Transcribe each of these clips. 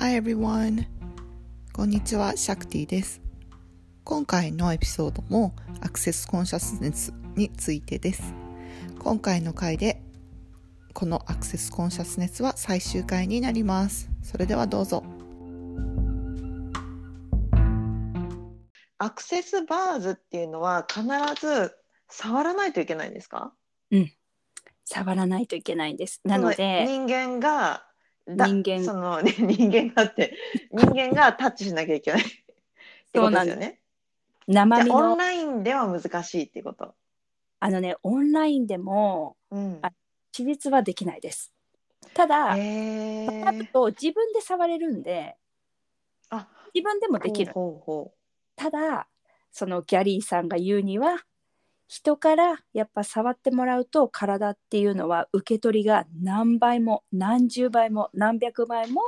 Hi everyone! こんにちは、シャクティです。今回のエピソードもアクセスコンシャスネスについてです。今回の回でこのアクセスコンシャスネスは最終回になります。それではどうぞ。アクセスバーズっていうのは必ず触らないといけないんですか？うん。触らないといけないんです。なので人間が人間その、ね、人間がって 人間がタッチしなきゃいけない ってことですよね。生身のオンラインでは難しいっていうこと。あのねオンラインでも、うん、立はできないです。ただ、えー、と自分で触れるんであ自分でもできる。ほうほうただそのギャリーさんが言うには人からやっぱ触ってもらうと体っていうのは受け取りが何倍も何十倍も何百倍も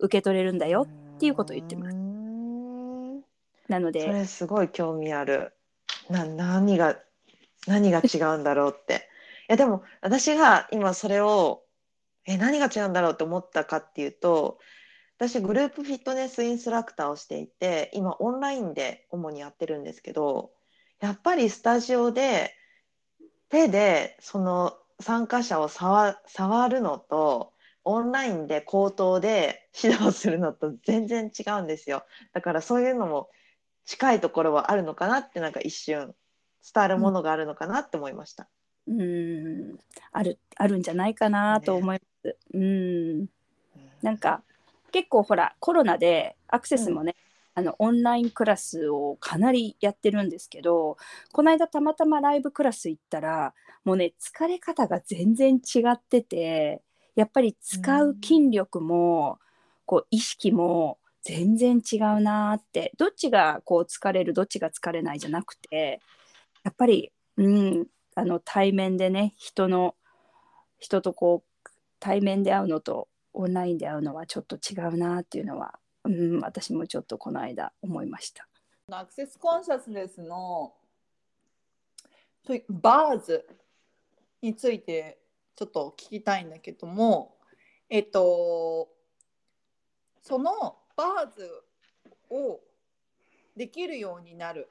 受け取れるんだよっていうことを言ってます。なのでそれすごい興味ある。な何が何が違うんだろうって。いやでも私が今それをえ何が違うんだろうって思ったかっていうと私グループフィットネスインストラクターをしていて今オンラインで主にやってるんですけどやっぱりスタジオで手でその参加者を触触るのとオンラインで口頭で指導するのと全然違うんですよ。だからそういうのも近いところはあるのかなってなんか一瞬伝わるものがあるのかなって思いました。うん、ん。あるあるんじゃないかなと思います。ね、うん。なんか結構ほらコロナでアクセスもね、あのオンラインクラスをかなりやってるんですけどこの間たまたまライブクラス行ったらもうね疲れ方が全然違っててやっぱり使う筋力も、こう意識も全然違うなってどっちがこう疲れるどっちが疲れないじゃなくてやっぱり、うん、あの対面でね人の人とこう対面で会うのとオンラインで会うのはちょっと違うなっていうのはうん、私もちょっとこの間思いました。アクセスコンシャスネスのバーズについてちょっと聞きたいんだけども、えっと、そのバーズをできるようになる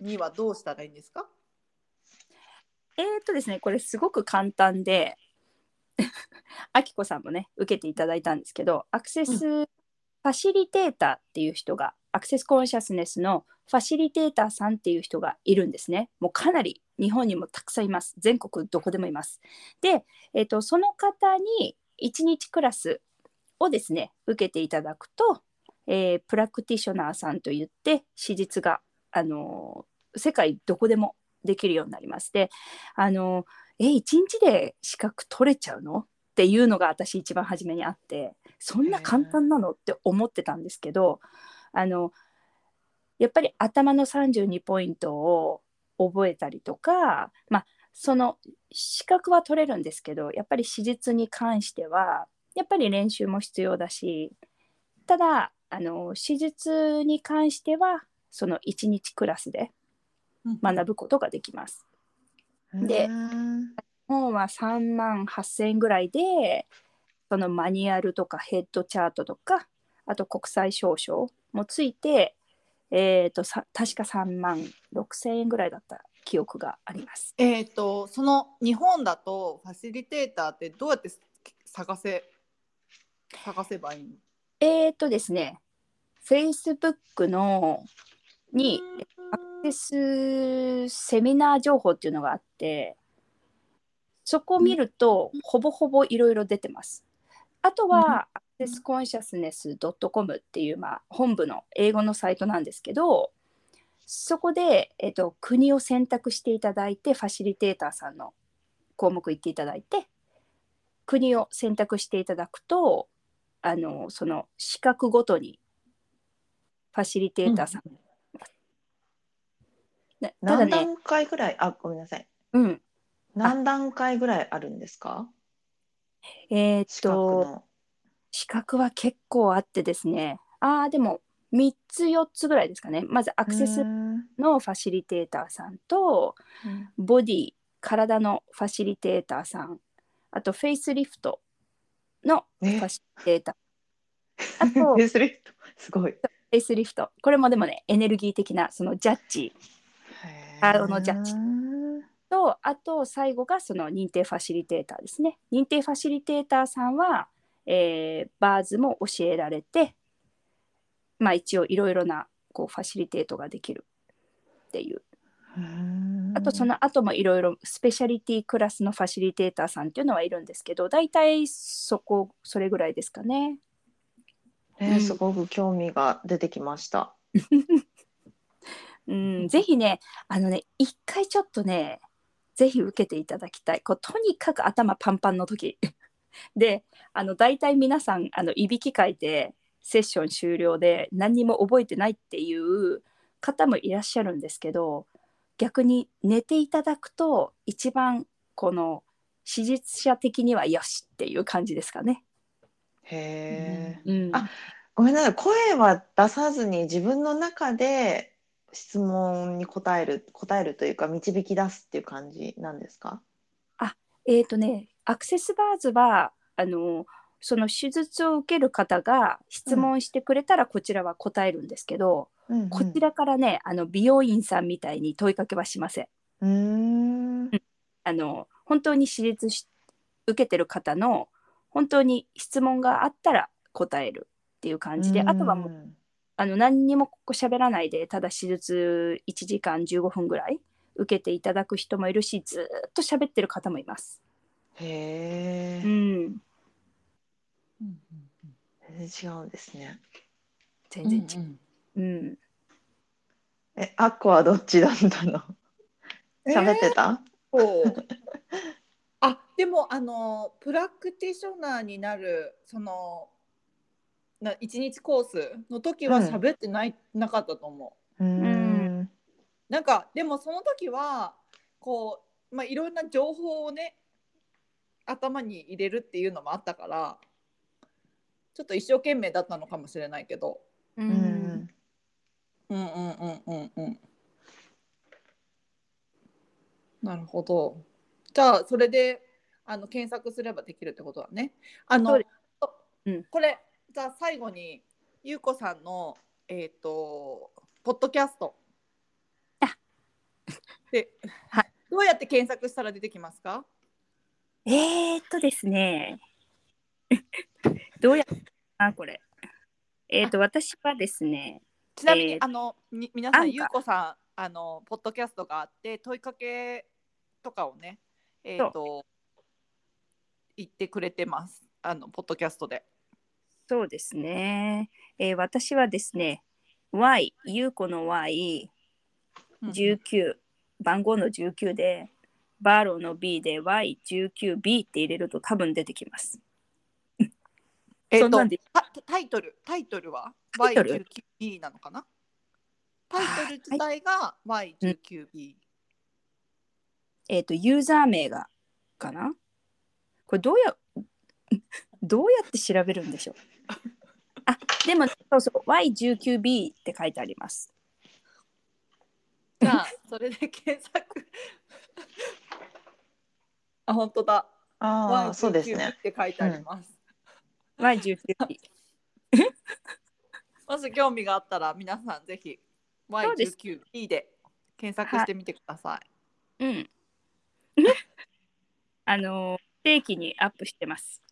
にはどうしたらいいんですか？えー、っとですね、これすごく簡単で、あきこさんもね、受けていただいたんですけど、アクセスファシリテーターっていう人がアクセスコンシャスネスのファシリテーターさんっていう人がいるんですね。もうかなり日本にもたくさんいます。全国どこでもいます。で、えーと、その方に1日クラスをですね受けていただくと、えー、プラクティショナーさんといって史実が、あのー、世界どこでもできるようになります。で、あのー、え1日で資格取れちゃうの？っていうのが私一番初めにあってそんな簡単なのって思ってたんですけどあのやっぱり頭の32ポイントを覚えたりとか、まあ、その資格は取れるんですけどやっぱり史実に関してはやっぱり練習も必要だしただあの史実に関してはその1日クラスで学ぶことができます。で本は3万8,000円ぐらいでそのマニュアルとかヘッドチャートとかあと国際証書もついて、えーと、さ確か3万6,000円ぐらいだった記憶があります。えっ、ー、とその日本だとファシリテーターってどうやって探せ探せばいいの？えっ、ー、とですね Facebook のにアクセスセミナー情報っていうのがあってそこを見ると、ほぼほぼいろいろ出てます。あとは、アクセスコンシャスネス .com っていう、まあ、本部の英語のサイトなんですけど、そこで、えっと、国を選択していただいて、ファシリテーターさんの項目言っていただいて、国を選択していただくと、あのその資格ごとにファシリテーターさん、うんね、何段階ぐらい、あ、ごめんなさい。うん。何段階ぐらいあるんですか？えー、っと資格は結構あってですね。ああでも3つ4つぐらいですかね。まずアクセスのファシリテーターさんと、ボディ体のファシリテーターさん。あとフェイスリフトのファシリテーター、あとフェイスリフト？すごい。フェイスリフト。これもでもねエネルギー的なそのジャッジ。顔のジャッジとあと最後がその認定ファシリテーターですね。認定ファシリテーターさんは、えーバーズも教えられてまあ一応いろいろなこうファシリテートができる。っていう。あとその後もいろいろスペシャリティクラスのファシリテーターさんっていうのはいるんですけど大体そこそれぐらいですかね。ね、すごく興味が出てきました。うん、ぜひねあのね一回ちょっとねぜひ受けていただきたいこうとにかく頭パンパンの時 であの大体皆さんあのいびきかいてセッション終了で何にも覚えてないっていう方もいらっしゃるんですけど逆に寝ていただくと一番この史実者的にはよしっていう感じですかね。へえ。うん、あごめんなさい。声は出さずに自分の中で質問に答える答えるというか導き出すっていう感じなんですか？えーとね、アクセスバーズはあのその手術を受ける方が質問してくれたらこちらは答えるんですけど、うんうんこちらからねあの美容院さんみたいに問いかけはしません。うーん。あの本当に手術し受けてる方の本当に質問があったら答えるっていう感じであとはもうあの何にもここ喋らないでただ手術1時間15分ぐらい受けていただく人もいるしずーっと喋ってる方もいます。へえう。ん、全然違うんですね。全然違う。うんえ、アッコはどっちだったの？喋ってた？そうあでもあのプラクティショナーになるそのな一日コースの時はうん喋ってない、なかったと思う。うーん。なんかでもその時はこう、まあ、いろんな情報をね頭に入れるっていうのもあったからちょっと一生懸命だったのかもしれないけどううんん。うんうんうんうんうんなるほどじゃあそれであの検索すればできるってことだねあのうんこれじゃあ最後にゆうこさんのえっ、とポッドキャスト。あ。で、はい。どうやって検索したら出てきますか？えー、っとですね。どうやあこれ。えー、っと私はですねちなみに、えーあのに皆さんゆうこさんあのポッドキャストがあって問いかけとかをねえっ、と言ってくれてます。あのポッドキャストで。そうですね、えー私はですね Y ゆうこの Y19、番号の19でバーローの B で Y19B って入れると多分出てきます。えっ、とそんなんでタタイトルタイトルは？タイトル？Y19B なのかな？タイトル自体が Y19B。えっ、とユーザー名がかな？これどうや どうやって調べるんでしょう？あでもそうそう Y19B って書いてありますじゃあそれで検索。あ本当だ。ああ、そうです Y19B っね。て書いてあります。Y19B もし興味があったら皆さんぜひそうです Y19B で検索してみてください。うん あの不定期にアップしてます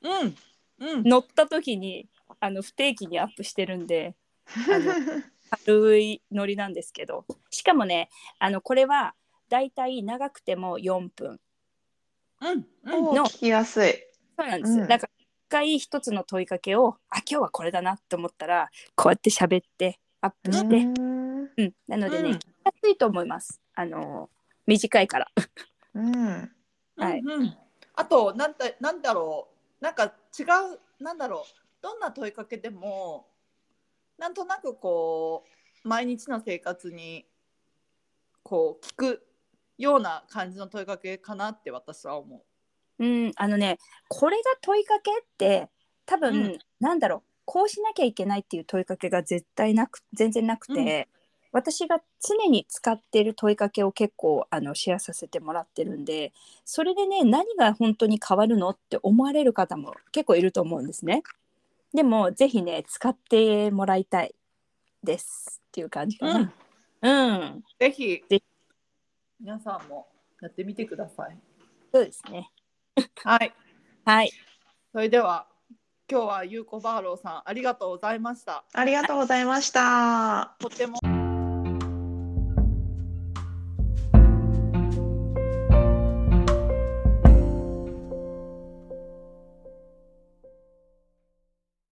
うん。うん。乗った時にあの不定期にアップしてるんで 軽いノリなんですけどしかもねあのこれはだいたい長くても4分。うん。うん。の。聞きやすい。そうなんです、うん。だから一回一つの問いかけをあ今日はこれだなって思ったらこうやって喋ってアップして、うん。うん。なのでね、うん。聞きやすいと思います。あの短いから。うん。はい。うんうん。あとなんだなんだろうなんか違うなんだろうどんな問いかけでもなんとなくこう毎日の生活にこう聞くような感じの問いかけかなって私は思う。んあのねこれが問いかけって多分、うん。なんだろうこうしなきゃいけないっていう問いかけが絶対なく全然なくて、私が常に使っている問いかけを結構あのシェアさせてもらってるんでそれでね何が本当に変わるのって思われる方も結構いると思うんですね。でもぜひね使ってもらいたいですっていう感じかな。うん、ぜひぜ皆さんもやってみてください。そうですね。はい。はい、それでは今日はゆうこバーローさんありがとうございました。ありがとうございました。とても